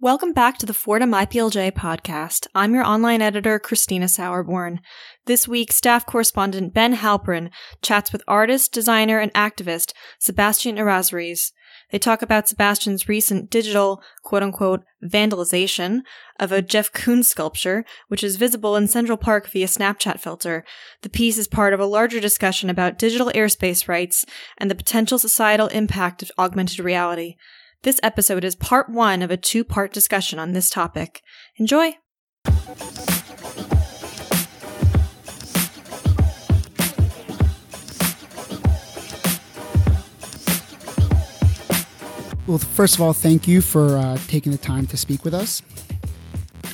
Welcome back to the Fordham IPLJ podcast. I'm your online editor, Christina Sauerborn. This week, staff correspondent Ben Halperin chats with artist, designer, and activist Sebastian Errázuriz. They talk about Sebastian's recent digital, quote unquote, vandalization of a Jeff Koons sculpture, which is visible in Central Park via Snapchat filter. The piece is part of a larger discussion about digital airspace rights and the potential societal impact of augmented reality. This episode is part one of a two part discussion on this topic. Enjoy! Well, first of all, thank you for uh, taking the time to speak with us.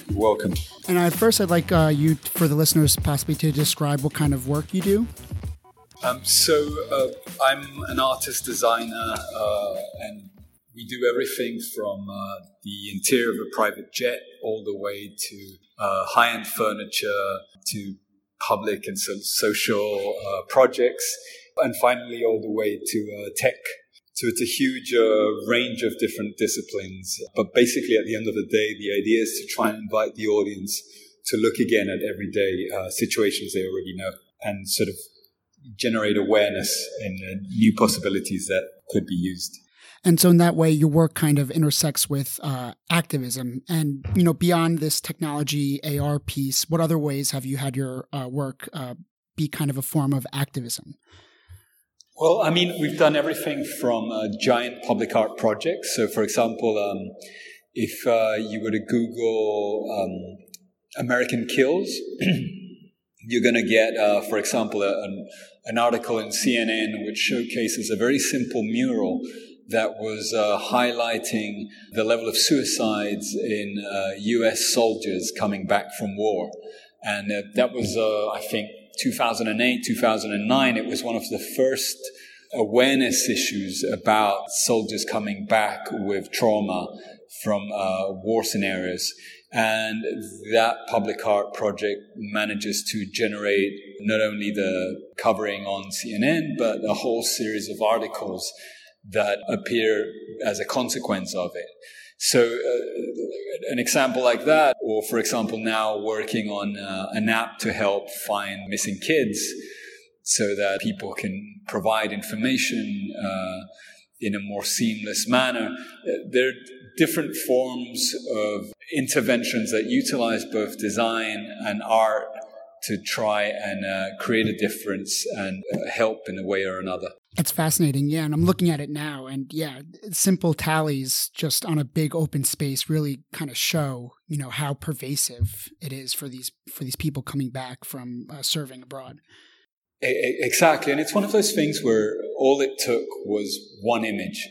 You're welcome. And at first, I'd like uh, you, for the listeners, possibly to describe what kind of work you do. Um, so, uh, I'm an artist designer uh, and we do everything from uh, the interior of a private jet all the way to uh, high end furniture to public and so- social uh, projects, and finally all the way to uh, tech. So it's a huge uh, range of different disciplines. But basically, at the end of the day, the idea is to try and invite the audience to look again at everyday uh, situations they already know and sort of generate awareness in new possibilities that could be used. And so in that way, your work kind of intersects with uh, activism. And, you know, beyond this technology AR piece, what other ways have you had your uh, work uh, be kind of a form of activism? Well, I mean, we've done everything from uh, giant public art projects. So, for example, um, if uh, you were to Google um, American Kills, you're going to get, uh, for example, a, an, an article in CNN which showcases a very simple mural that was uh, highlighting the level of suicides in uh, US soldiers coming back from war. And uh, that was, uh, I think, 2008, 2009. It was one of the first awareness issues about soldiers coming back with trauma from uh, war scenarios. And that public art project manages to generate not only the covering on CNN, but a whole series of articles that appear as a consequence of it. So, uh, an example like that, or for example, now working on uh, an app to help find missing kids so that people can provide information uh, in a more seamless manner. There are different forms of interventions that utilize both design and art to try and uh, create a difference and help in a way or another. It's fascinating, yeah. And I'm looking at it now, and yeah, simple tallies just on a big open space really kind of show, you know, how pervasive it is for these for these people coming back from uh, serving abroad. Exactly, and it's one of those things where all it took was one image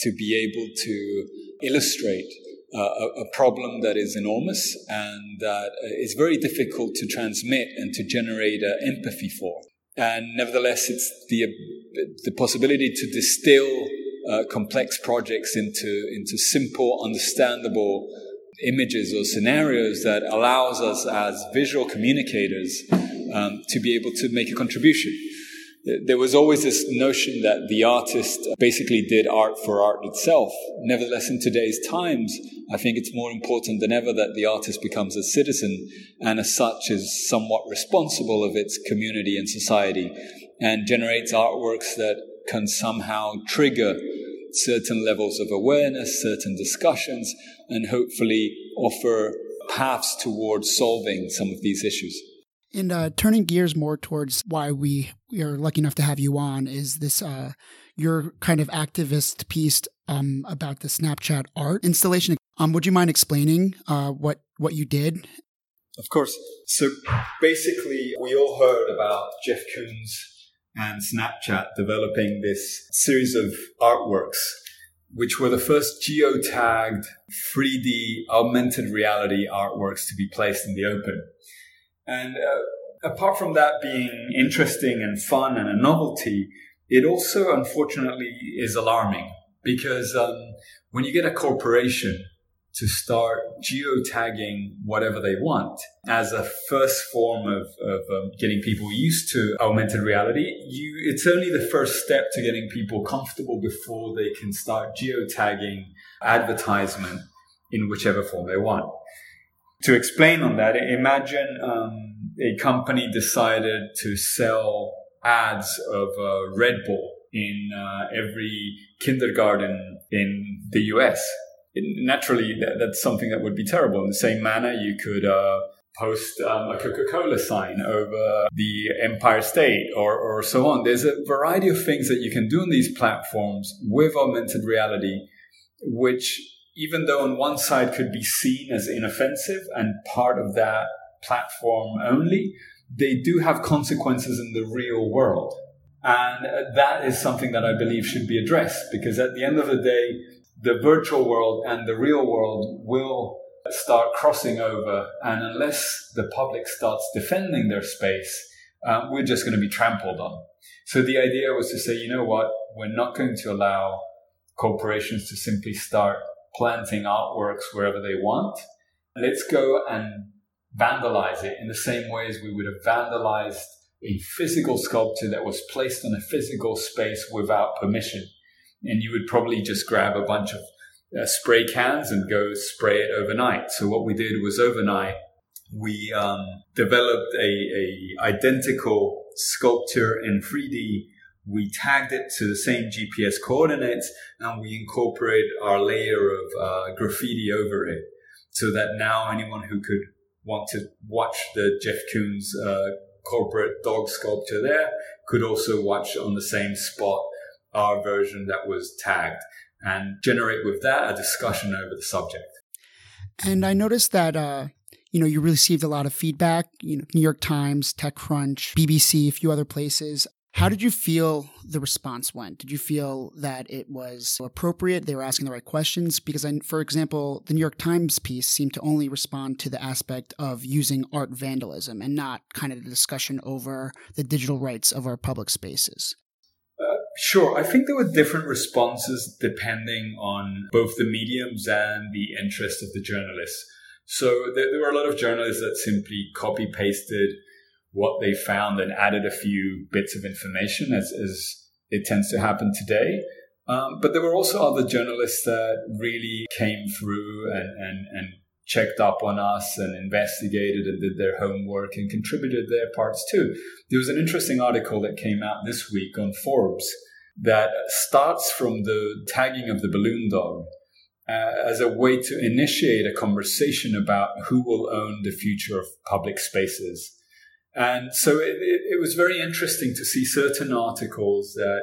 to be able to illustrate uh, a, a, problem that is enormous and that is very difficult to transmit and to generate uh, empathy for. And nevertheless, it's the, the possibility to distill uh, complex projects into, into simple, understandable images or scenarios that allows us as visual communicators um, to be able to make a contribution there was always this notion that the artist basically did art for art itself. Nevertheless, in today's times, I think it's more important than ever that the artist becomes a citizen and as such is somewhat responsible of its community and society and generates artworks that can somehow trigger certain levels of awareness, certain discussions, and hopefully offer paths towards solving some of these issues. And uh, turning gears more towards why we, we are lucky enough to have you on is this uh, your kind of activist piece um, about the Snapchat art installation. Um, would you mind explaining uh, what what you did? Of course. So basically, we all heard about Jeff Koons and Snapchat developing this series of artworks, which were the first geotagged 3D augmented reality artworks to be placed in the open. And uh, apart from that being interesting and fun and a novelty, it also unfortunately is alarming because um, when you get a corporation to start geotagging whatever they want as a first form of, of um, getting people used to augmented reality, you, it's only the first step to getting people comfortable before they can start geotagging advertisement in whichever form they want. To explain on that, imagine um, a company decided to sell ads of uh, Red Bull in uh, every kindergarten in the US. naturally, that, that's something that would be terrible. In the same manner, you could uh, post um, a Coca Cola sign over the Empire State or, or so on. There's a variety of things that you can do on these platforms with augmented reality, which even though on one side could be seen as inoffensive and part of that platform only, they do have consequences in the real world. And that is something that I believe should be addressed because at the end of the day, the virtual world and the real world will start crossing over. And unless the public starts defending their space, um, we're just going to be trampled on. So the idea was to say, you know what? We're not going to allow corporations to simply start planting artworks wherever they want. Let's go and vandalize it in the same way as we would have vandalized a physical sculpture that was placed on a physical space without permission. And you would probably just grab a bunch of uh, spray cans and go spray it overnight. So what we did was overnight, we um, developed a, a identical sculpture in 3D we tagged it to the same GPS coordinates and we incorporate our layer of uh, graffiti over it so that now anyone who could want to watch the Jeff Koons uh, corporate dog sculpture there could also watch on the same spot our version that was tagged and generate with that a discussion over the subject. And I noticed that uh, you know you received a lot of feedback. You know, New York Times, TechCrunch, BBC, a few other places. How did you feel the response went? Did you feel that it was appropriate? They were asking the right questions? Because, I, for example, the New York Times piece seemed to only respond to the aspect of using art vandalism and not kind of the discussion over the digital rights of our public spaces. Uh, sure. I think there were different responses depending on both the mediums and the interest of the journalists. So there, there were a lot of journalists that simply copy pasted what they found and added a few bits of information as, as it tends to happen today. Um, but there were also other journalists that really came through and, and, and checked up on us and investigated and did their homework and contributed their parts too. There was an interesting article that came out this week on Forbes that starts from the tagging of the balloon dog uh, as a way to initiate a conversation about who will own the future of public spaces. And so it, it, it, was very interesting to see certain articles that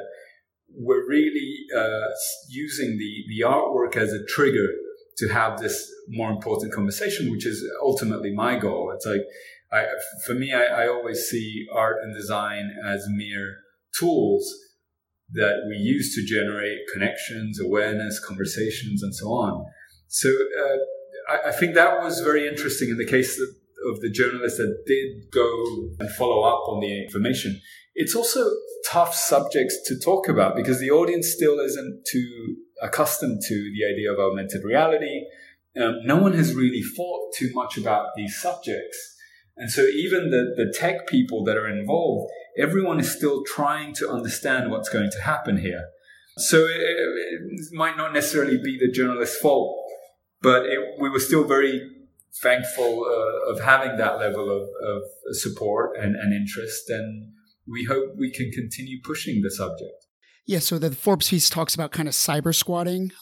were really uh, using the, the artwork as a trigger to have this more important conversation, which is ultimately my goal. It's like, I, for me, I, I always see art and design as mere tools that we use to generate connections, awareness, conversations, and so on. So uh, I, I, think that was very interesting in the case that of the journalists that did go and follow up on the information. It's also tough subjects to talk about because the audience still isn't too accustomed to the idea of augmented reality. Um, no one has really thought too much about these subjects. And so even the, the tech people that are involved, everyone is still trying to understand what's going to happen here. So it, it might not necessarily be the journalist's fault, but it, we were still very thankful uh, of having that level of, of support and, and interest. And we hope we can continue pushing the subject. Yeah, so the Forbes piece talks about kind of cyber squatting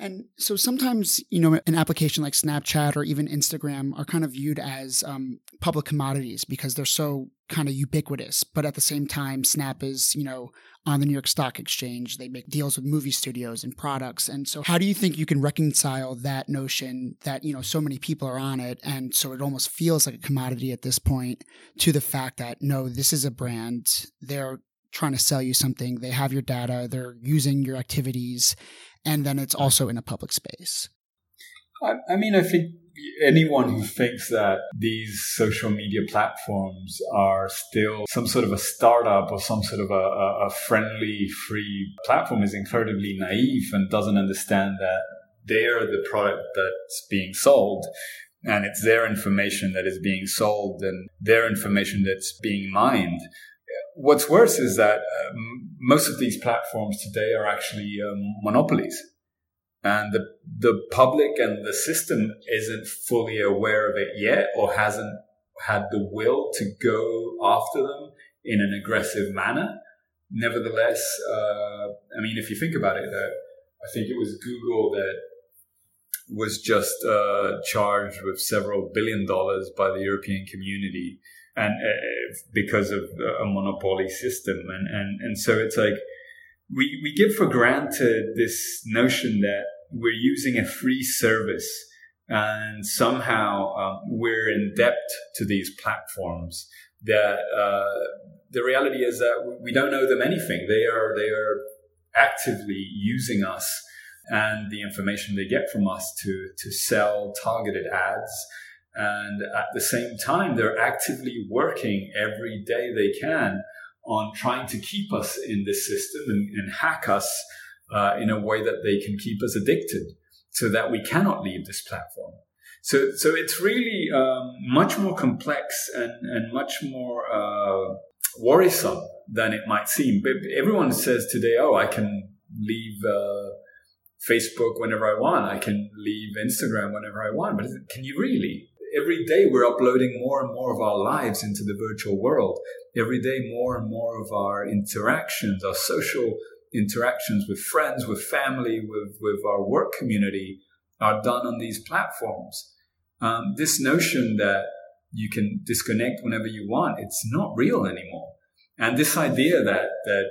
and so sometimes, you know, an application like Snapchat or even Instagram are kind of viewed as um, public commodities because they're so kind of ubiquitous. But at the same time, Snap is, you know, on the New York Stock Exchange. They make deals with movie studios and products. And so, how do you think you can reconcile that notion that, you know, so many people are on it and so it almost feels like a commodity at this point to the fact that, no, this is a brand. They're trying to sell you something. They have your data. They're using your activities and then it's also in a public space. I, I mean, I think anyone who thinks that these social media platforms are still some sort of a startup or some sort of a, a, friendly, free platform is incredibly naive and doesn't understand that they're the product that's being sold and it's their information that is being sold and their information that's being mined. What's worse is that um, most of these platforms today are actually um, monopolies. and the the public and the system isn't fully aware of it yet or hasn't had the will to go after them in an aggressive manner. Nevertheless, uh, I mean, if you think about it, I think it was Google that was just uh, charged with several billion dollars by the European community and uh, because of a monopoly system. And, and and so it's like we we give for granted this notion that we're using a free service and somehow um, we're in debt to these platforms that uh, the reality is that we don't owe them anything. They are they are actively using us and the information they get from us to to sell targeted ads and at the same time they're actively working every day they can on trying to keep us in this system and, and hack us uh, in a way that they can keep us addicted so that we cannot leave this platform. So, so it's really um, much more complex and, and much more uh, worrisome than it might seem. But everyone says today, oh, I can leave uh, Facebook whenever I want. I can leave Instagram whenever I want. But can you really? Every day we're uploading more and more of our lives into the virtual world. Every day more and more of our interactions, our social interactions with friends, with family, with, with our work community are done on these platforms. Um, this notion that you can disconnect whenever you want, it's not real anymore. And this idea that, that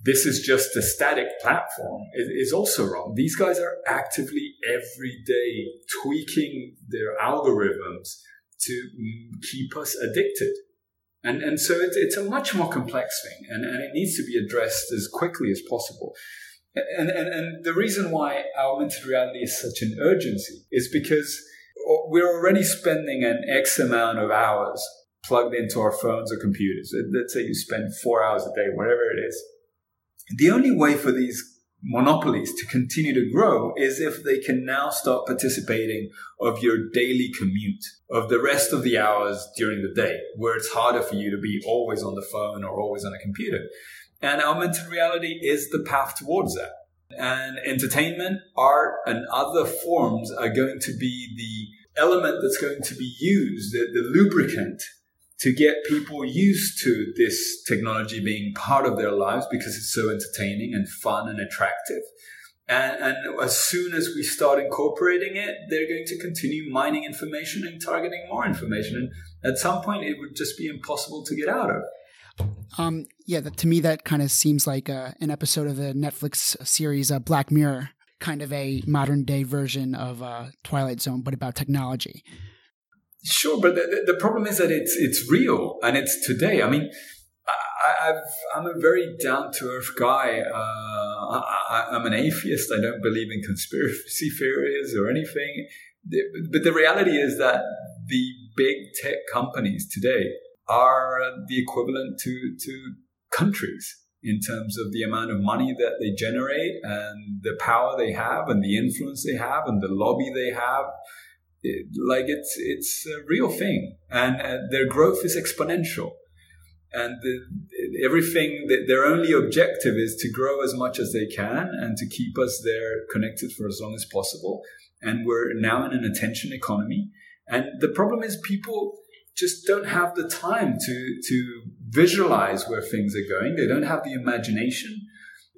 this is just a static platform is, also wrong. These guys are actively every day tweaking their algorithms to mm, keep us addicted. And, and so it's, it's a much more complex thing and, and it needs to be addressed as quickly as possible. And, and, and the reason why augmented reality is such an urgency is because uh, we're already spending an X amount of hours plugged into our phones or computers. Let's say you spend four hours a day, whatever it is. The only way for these monopolies to continue to grow is if they can now start participating of your daily commute of the rest of the hours during the day where it's harder for you to be always on the phone or always on a computer. And augmented reality is the path towards that. And entertainment art and other forms are going to be the element that's going to be used the, the lubricant to get people used to this technology being part of their lives because it's so entertaining and fun and attractive. And, and, as soon as we start incorporating it, they're going to continue mining information and targeting more information. And at some point, it would just be impossible to get out of. Um, yeah, that, to me, that kind of seems like uh, an episode of the Netflix series uh, Black Mirror, kind of a modern day version of uh, Twilight Zone, but about technology. Sure, but the, the problem is that it's it's real and it's today. I mean, I, am a very down to earth guy. Uh, I, am an atheist. I don't believe in conspiracy theories or anything. But the reality is that the big tech companies today are the equivalent to to countries in terms of the amount of money that they generate and the power they have and the influence they have and the lobby they have like it's it's a real thing, and uh, their growth is exponential. And the, everything their only objective is to grow as much as they can and to keep us there connected for as long as possible. And we're now in an attention economy. And the problem is people just don't have the time to to visualize where things are going. They don't have the imagination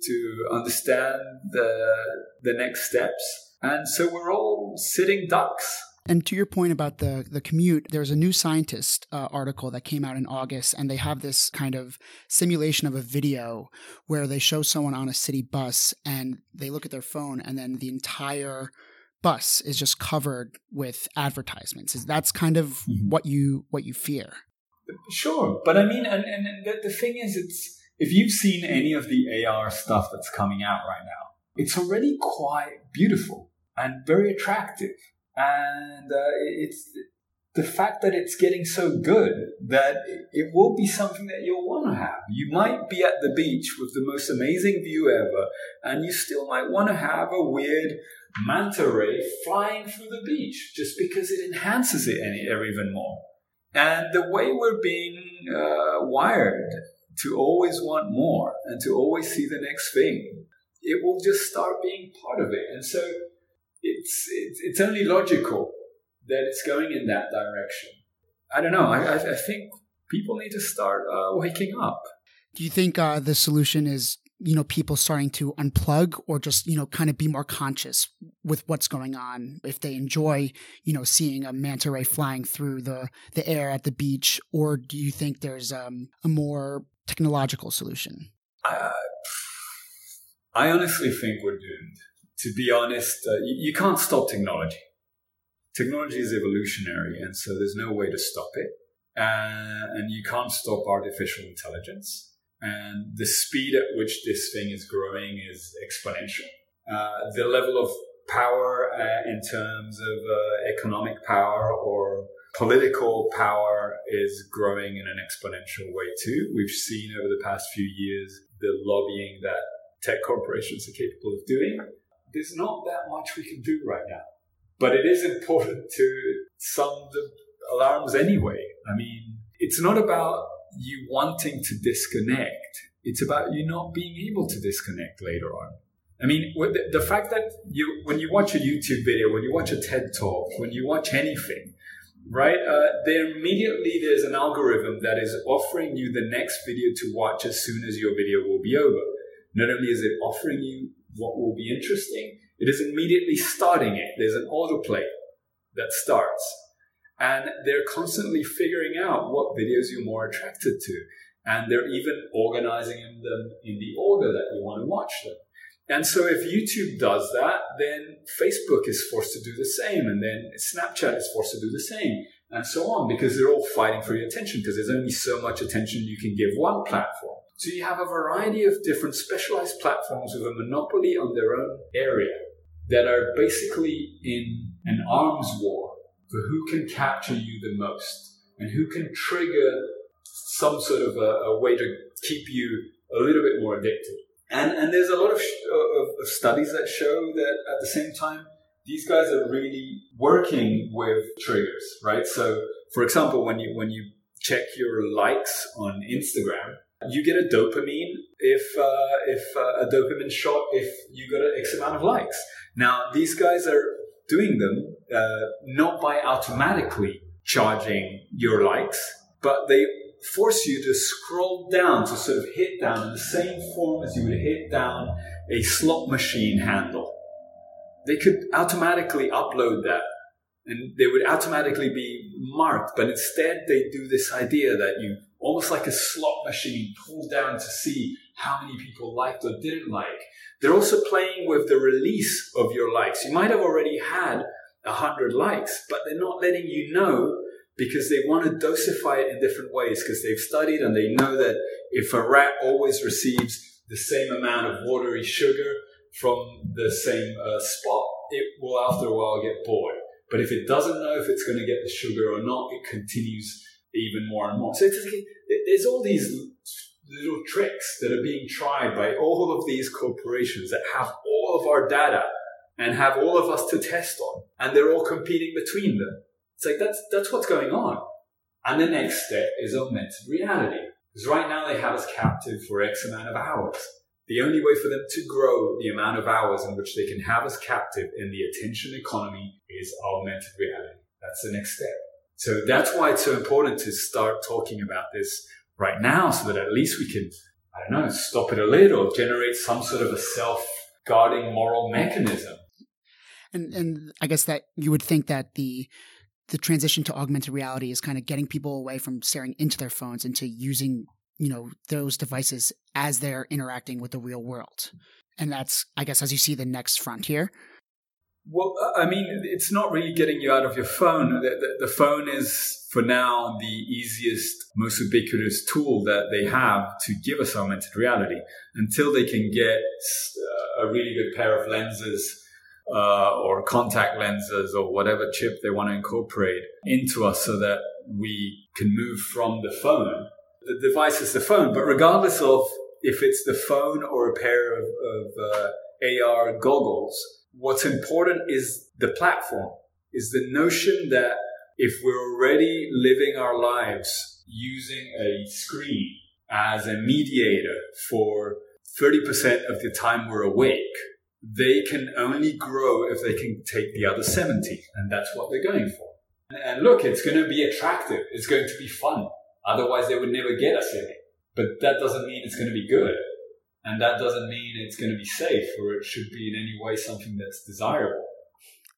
to understand the the next steps. And so we're all sitting ducks and to your point about the the commute, there's a New Scientist uh, article that came out in August, and they have this kind of simulation of a video where they show someone on a city bus, and they look at their phone, and then the entire bus is just covered with advertisements. Is that's kind of mm-hmm. what you what you fear? Sure, but I mean, and, and the, the thing is, it's if you've seen any of the AR stuff that's coming out right now, it's already quite beautiful and very attractive and uh, it's the fact that it's getting so good that it will be something that you'll want to have. You might be at the beach with the most amazing view ever, and you still might want to have a weird manta ray flying through the beach just because it enhances it any, even more. And the way we're being uh, wired to always want more and to always see the next thing, it will just start being part of it. And so it's, it's, it's only logical that it's going in that direction. I don't know. I, I, think people need to start uh, waking up. Do you think uh, the solution is you know people starting to unplug or just you know kind of be more conscious with what's going on if they enjoy you know seeing a manta ray flying through the the air at the beach or do you think there's um, a more technological solution uh, i honestly think we're doomed to be honest uh, you, you can't stop technology technology is evolutionary and so there's no way to stop it uh, and you can't stop artificial intelligence and the speed at which this thing is growing is exponential. Uh, the level of power uh, in terms of uh, economic power or political power is growing in an exponential way too. We've seen over the past few years the lobbying that tech corporations are capable of doing. There's not that much we can do right now, but it is important to sound the alarms anyway. I mean, it's not about you wanting to disconnect. It's about you not being able to disconnect later on. I mean, the fact that you, when you watch a YouTube video, when you watch a TED talk, when you watch anything, right? Uh, there immediately there's an algorithm that is offering you the next video to watch as soon as your video will be over. Not only is it offering you what will be interesting, it is immediately starting it. There's an autoplay that starts and they're constantly figuring out what videos you're more attracted to. And they're even organizing them in the order that you want to watch them. And so if YouTube does that, then Facebook is forced to do the same. And then Snapchat is forced to do the same and so on because they're all fighting for your attention because there's only so much attention you can give one platform. So you have a variety of different specialized platforms with a monopoly on their own area that are basically in an arms war for who can capture you the most and who can trigger some sort of a, a way to keep you a little bit more addicted. And, and there's a lot of, sh- of, of studies that show that at the same time, these guys are really working with triggers, right? So, for example, when you when you check your likes on Instagram, you get a dopamine if uh, if uh, a dopamine shot if you got an X amount of likes. Now, these guys are doing them uh, not by automatically charging your likes, but they force you to scroll down to sort of hit down in the same form as you would hit down a slot machine handle. They could automatically upload that and they would automatically be marked, but instead they do this idea that you almost like a slot machine pulled down to see how many people liked or didn't like. They're also playing with the release of your likes. You might have already had a hundred likes, but they're not letting you know because they want to dosify it in different ways because they've studied and they know that if a rat always receives the same amount of watery sugar from the same uh, spot, it will after a while get bored. But if it doesn't know if it's going to get the sugar or not, it continues even more and more. So there's all these little tricks that are being tried by all of these corporations that have all of our data and have all of us to test on, and they're all competing between them. It's like that's that's what's going on. And the next step is augmented reality. Because right now they have us captive for X amount of hours. The only way for them to grow the amount of hours in which they can have us captive in the attention economy is augmented reality. That's the next step. So that's why it's so important to start talking about this right now so that at least we can, I don't know, stop it a little, generate some sort of a self guarding moral mechanism. And, and I guess that you would think that the, the transition to augmented reality is kind of getting people away from staring into their phones into using, you know, those devices as they're interacting with the real world. And that's, I guess, as you see the next frontier. Well, I mean, it's not really getting you out of your phone. The, the, the, phone is, for now, the easiest, most ubiquitous tool that they have to give us augmented reality. Until they can get uh, a really good pair of lenses uh, or contact lenses or whatever chip they want to incorporate into us so that we can move from the phone. The device is the phone, but regardless of if it's the phone or a pair of, of uh, AR goggles, what's important is the platform, is the notion that if we're already living our lives using a screen as a mediator for 30% of the time we're awake, they can only grow if they can take the other 70. And that's what they're going for. And look, it's going to be attractive. It's going to be fun. Otherwise, they would never get us in. But that doesn't mean it's going to be good. And that doesn't mean it's going to be safe or it should be in any way something that's desirable.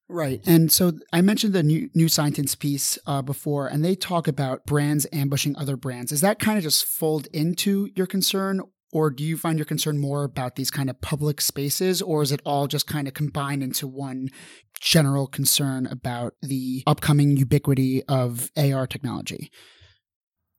Right. And so I mentioned the new, new scientist piece uh, before, and they talk about brands ambushing other brands. Is that kind of just fold into your concern? Or do you find your concern more about these kind of public spaces, or is it all just kind of combined into one general concern about the upcoming ubiquity of AR technology?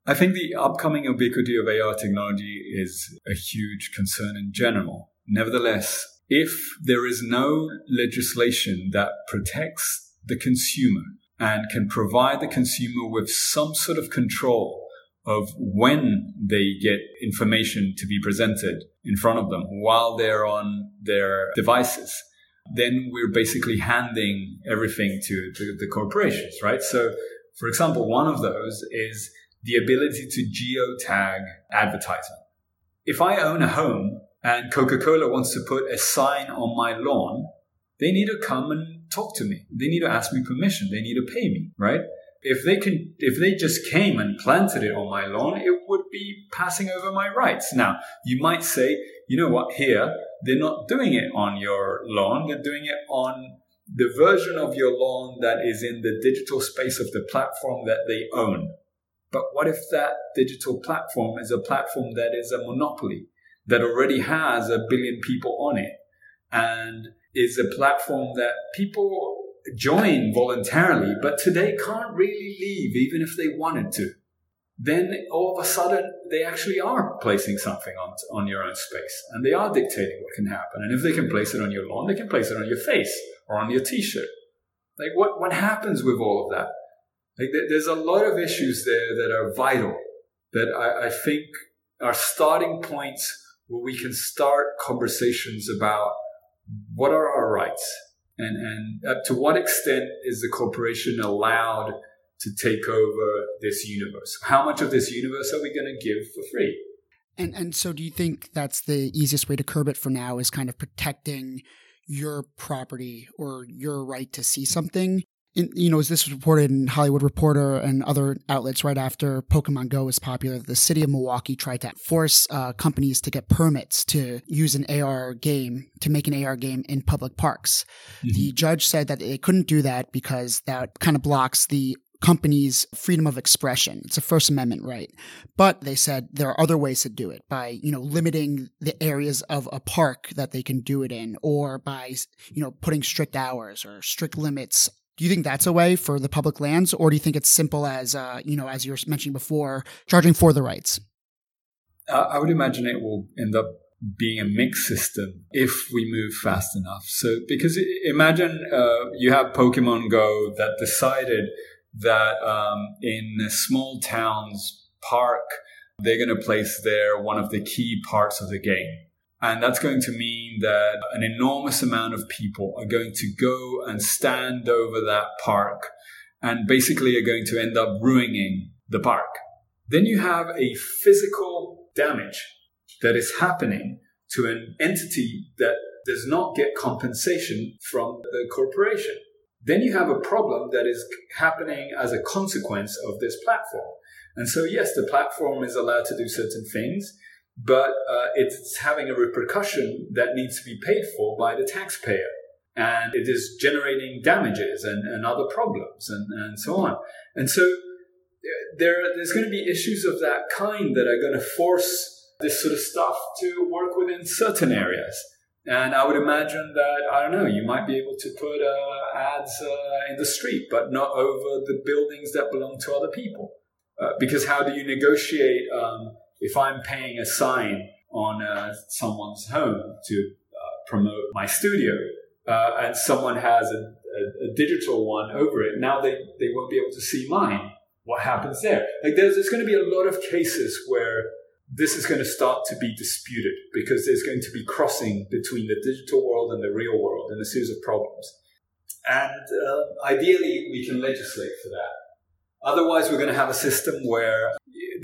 I think the upcoming ubiquity of AR technology is a huge concern in general. Nevertheless, if there is no legislation that protects the consumer and can provide the consumer with some sort of control of when they get information to be presented in front of them while they're on their devices, then we're basically handing everything to, to the corporations, right? So, for example, one of those is the ability to geotag advertising. If I own a home and Coca Cola wants to put a sign on my lawn, they need to come and talk to me. They need to ask me permission. They need to pay me, right? If they can, if they just came and planted it on my lawn, it would be passing over my rights. Now, you might say, you know what, here, they're not doing it on your lawn. They're doing it on the version of your lawn that is in the digital space of the platform that they own. But what if that digital platform is a platform that is a monopoly that already has a billion people on it and is a platform that people join voluntarily, but today can't really leave even if they wanted to? Then all of a sudden they actually are placing something on, on your own space and they are dictating what can happen. And if they can place it on your lawn, they can place it on your face or on your t-shirt. Like what, what happens with all of that? Like there's a lot of issues there that are vital that I, I think are starting points where we can start conversations about what are our rights and, and to what extent is the corporation allowed to take over this universe? How much of this universe are we going to give for free? And and so do you think that's the easiest way to curb it for now is kind of protecting your property or your right to see something in, you know, as this was reported in Hollywood Reporter and other outlets right after Pokemon Go was popular, the city of Milwaukee tried to force uh, companies to get permits to use an AR game, to make an AR game in public parks. Mm-hmm. The judge said that they couldn't do that because that kind of blocks the company's freedom of expression. It's a First Amendment right. But they said there are other ways to do it by, you know, limiting the areas of a park that they can do it in or by, you know, putting strict hours or strict limits do you think that's a way for the public lands, or do you think it's simple as, uh, you know, as you were mentioning before, charging for the rights? I would imagine it will end up being a mixed system if we move fast enough. So, because imagine uh, you have Pokemon Go that decided that um, in a small town's park, they're going to place there one of the key parts of the game. And that's going to mean that an enormous amount of people are going to go and stand over that park and basically are going to end up ruining the park. Then you have a physical damage that is happening to an entity that does not get compensation from the corporation. Then you have a problem that is happening as a consequence of this platform. And so, yes, the platform is allowed to do certain things but uh, it's having a repercussion that needs to be paid for by the taxpayer. And it is generating damages and, and other problems and, and so on. And so uh, there, there's going to be issues of that kind that are going to force this sort of stuff to work within certain areas. And I would imagine that, I don't know, you might be able to put uh, ads uh, in the street, but not over the buildings that belong to other people. Uh, because how do you negotiate um, if I'm paying a sign on uh, someone's home to uh, promote my studio, uh, and someone has a, a, a, digital one over it, now they, they won't be able to see mine. What happens there? Like there's, there's going to be a lot of cases where this is going to start to be disputed because there's going to be crossing between the digital world and the real world and a series of problems. And uh, ideally, we can legislate for that. Otherwise, we're going to have a system where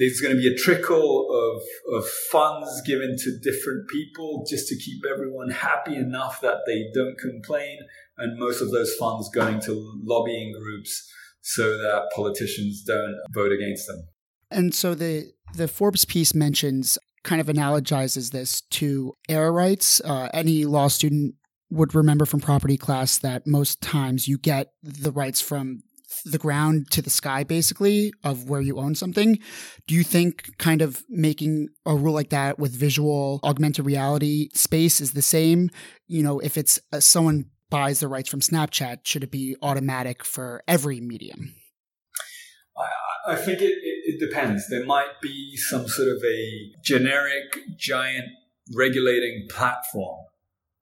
there's going to be a trickle of, of funds given to different people just to keep everyone happy enough that they don't complain. And most of those funds going to lobbying groups so that politicians don't vote against them. And so the the Forbes piece mentions kind of analogizes this to air rights. Uh, any law student would remember from property class that most times you get the rights from the ground to the sky basically of where you own something do you think kind of making a rule like that with visual augmented reality space is the same you know if it's uh, someone buys the rights from snapchat should it be automatic for every medium I, think it, it, it depends. There might be some sort of a generic giant regulating platform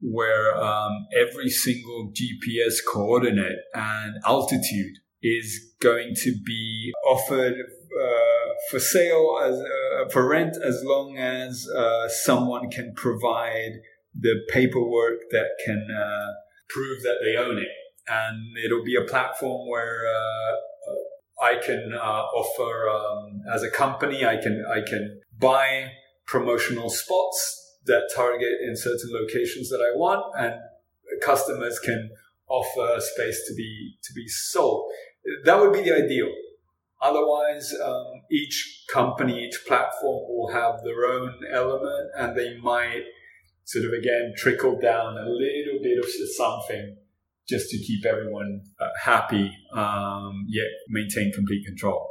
where um, every single GPS coordinate and altitude is going to be offered uh, for sale as uh, for rent as long as uh, someone can provide the paperwork that can uh, prove that they own it and it'll be a platform where uh, I can uh, offer um, as a company. I can I can buy promotional spots that target in certain locations that I want, and customers can offer space to be to be sold. That would be the ideal. Otherwise, um, each company, each platform will have their own element, and they might sort of again trickle down a little bit of something just to keep everyone uh, happy, um, yet maintain complete control.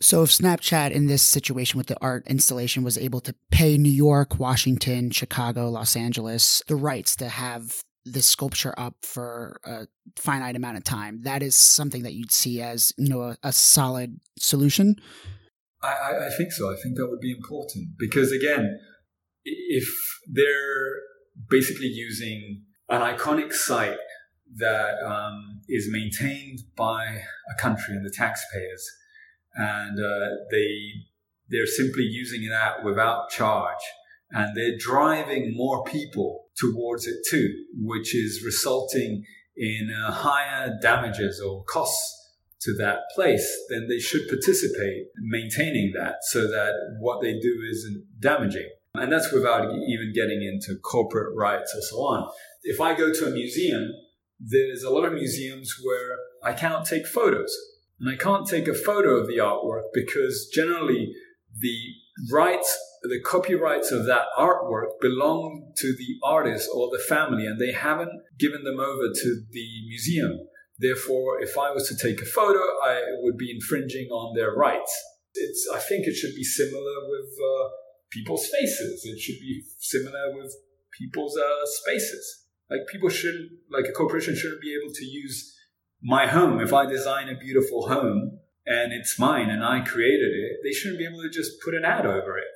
So, if Snapchat in this situation with the art installation was able to pay New York, Washington, Chicago, Los Angeles the rights to have this sculpture up for a finite amount of time, that is something that you'd see as you know a, a solid solution. I, I think so. I think that would be important because again, if they're basically using an iconic site that um, is maintained by a country and the taxpayers, and uh, they they're simply using that without charge, and they're driving more people towards it too, which is resulting in uh, higher damages or costs to that place, then they should participate maintaining that so that what they do isn't damaging. And that's without even getting into corporate rights or so on. If I go to a museum there's a lot of museums where I cannot take photos. And I can't take a photo of the artwork because generally the rights, the copyrights of that artwork belong to the artist or the family, and they haven't given them over to the museum. Therefore, if I was to take a photo, I would be infringing on their rights. It's, I think it should be similar with uh, people's faces. It should be similar with people's uh, spaces. Like people shouldn't, like a corporation shouldn't be able to use my home. If I design a beautiful home and it's mine and I created it, they shouldn't be able to just put an ad over it,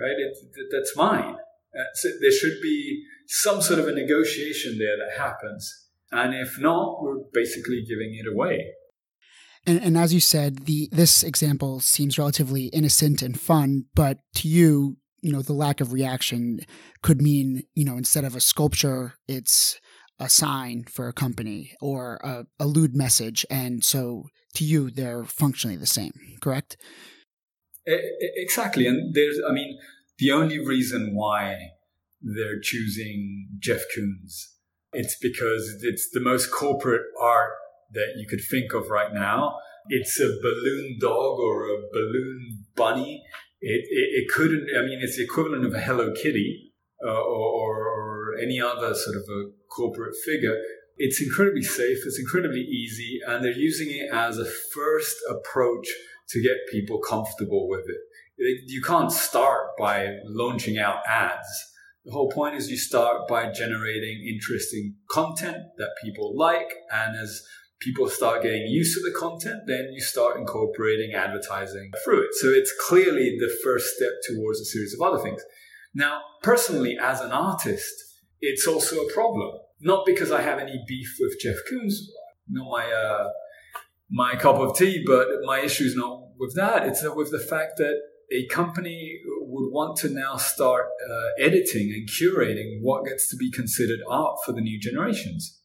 right? It, that's mine. Uh, so there should be some sort of a negotiation there that happens. And if not, we're basically giving it away. And, and as you said, the this example seems relatively innocent and fun, but to you, you know the lack of reaction could mean you know instead of a sculpture it's a sign for a company or a, a lewd message and so to you they're functionally the same correct exactly. And there's i mean the only reason why they're choosing jeff koons it's because it's the most corporate art that you could think of right now. It's a balloon dog or a balloon bunny. It, it, it, couldn't, I mean, it's the equivalent of a Hello Kitty uh, or, or, any other sort of a corporate figure. It's incredibly safe, it's incredibly easy, and they're using it as a first approach to get people comfortable with it. You can't start by launching out ads. The whole point is you start by generating interesting content that people like, and as people start getting used to the content, then you start incorporating advertising through it. So it's clearly the first step towards a series of other things. Now, personally, as an artist, it's also a problem. Not because I have any beef with Jeff Koons, not my uh, my cup of tea, but my issue is not with that. It's with the fact that a company would want to now start uh, editing and curating what gets to be considered art for the new generations.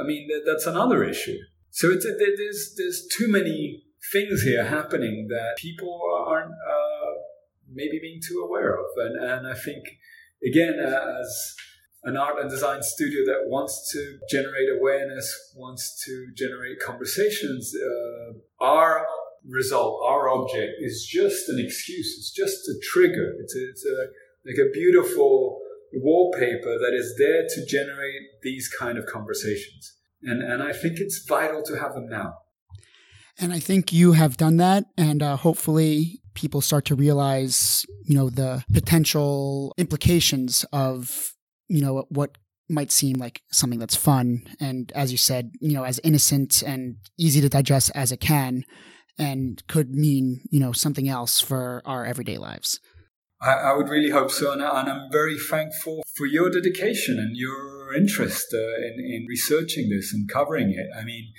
I mean, that's another issue. So it's, there's, there's too many things here happening that people aren't uh, maybe being too aware of. And, and I think, again, as an art and design studio that wants to generate awareness, wants to generate conversations, uh, our result, our object is just an excuse. It's just a trigger. It's a, it's a like a beautiful wallpaper that is there to generate these kind of conversations. And, and I think it's vital to have them now. And I think you have done that. And uh, hopefully people start to realize, you know, the potential implications of, you know, what might seem like something that's fun. And as you said, you know, as innocent and easy to digest as it can and could mean, you know, something else for our everyday lives. I, I would really hope so. And, and, I'm very thankful for your dedication and your interest uh, in, in researching this and covering it. I mean,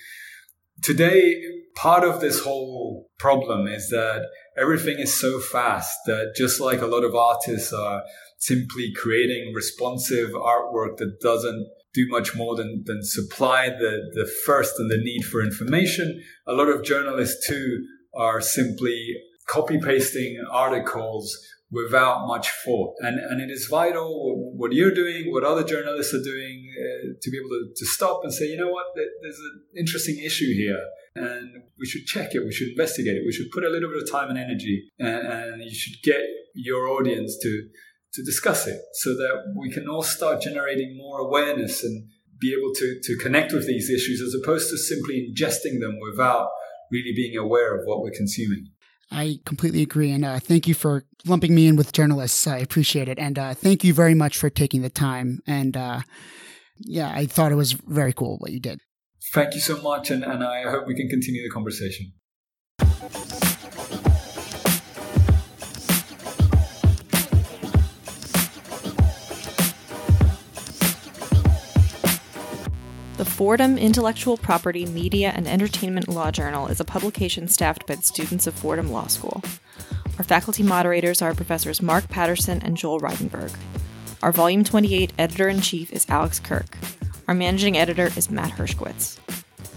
today, part of this whole problem is that everything is so fast that just like a lot of artists are simply creating responsive artwork that doesn't do much more than, than supply the, the first and the need for information. A lot of journalists too are simply copy pasting articles without much thought. And, and it is vital what you're doing, what other journalists are doing, uh, to be able to, to stop and say, you know what, there's an interesting issue here. And we should check it, we should investigate it, we should put a little bit of time and energy, and, and you should get your audience to, to discuss it so that we can all start generating more awareness and be able to, to connect with these issues as opposed to simply ingesting them without really being aware of what we're consuming. I completely agree. And uh, thank you for lumping me in with journalists. I appreciate it. And uh, thank you very much for taking the time. And uh, yeah, I thought it was very cool what you did. Thank you so much. And, and I hope we can continue the conversation. Fordham Intellectual Property, Media, and Entertainment Law Journal is a publication staffed by the students of Fordham Law School. Our faculty moderators are Professors Mark Patterson and Joel Reidenberg. Our Volume 28 editor in chief is Alex Kirk. Our managing editor is Matt Hershkowitz.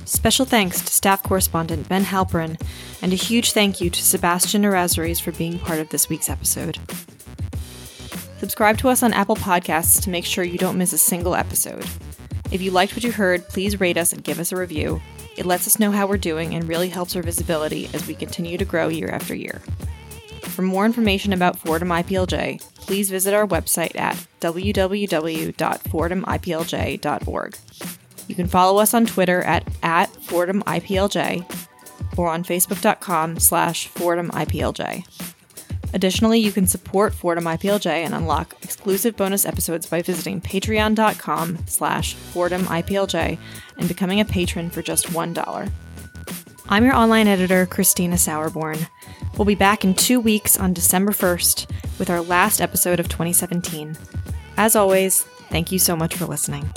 Special thanks to staff correspondent Ben Halperin, and a huge thank you to Sebastian Errázuriz for being part of this week's episode. Subscribe to us on Apple Podcasts to make sure you don't miss a single episode. If you liked what you heard, please rate us and give us a review. It lets us know how we're doing and really helps our visibility as we continue to grow year after year. For more information about Fordham IPLJ, please visit our website at www.fordhamiplj.org. You can follow us on Twitter at, at FordhamIPLJ or on Facebook.com slash FordhamIPLJ. Additionally, you can support Fordham IPLJ and unlock exclusive bonus episodes by visiting patreon.com slash Fordham IPLJ and becoming a patron for just $1. I'm your online editor, Christina Sauerborn. We'll be back in two weeks on December 1st with our last episode of 2017. As always, thank you so much for listening.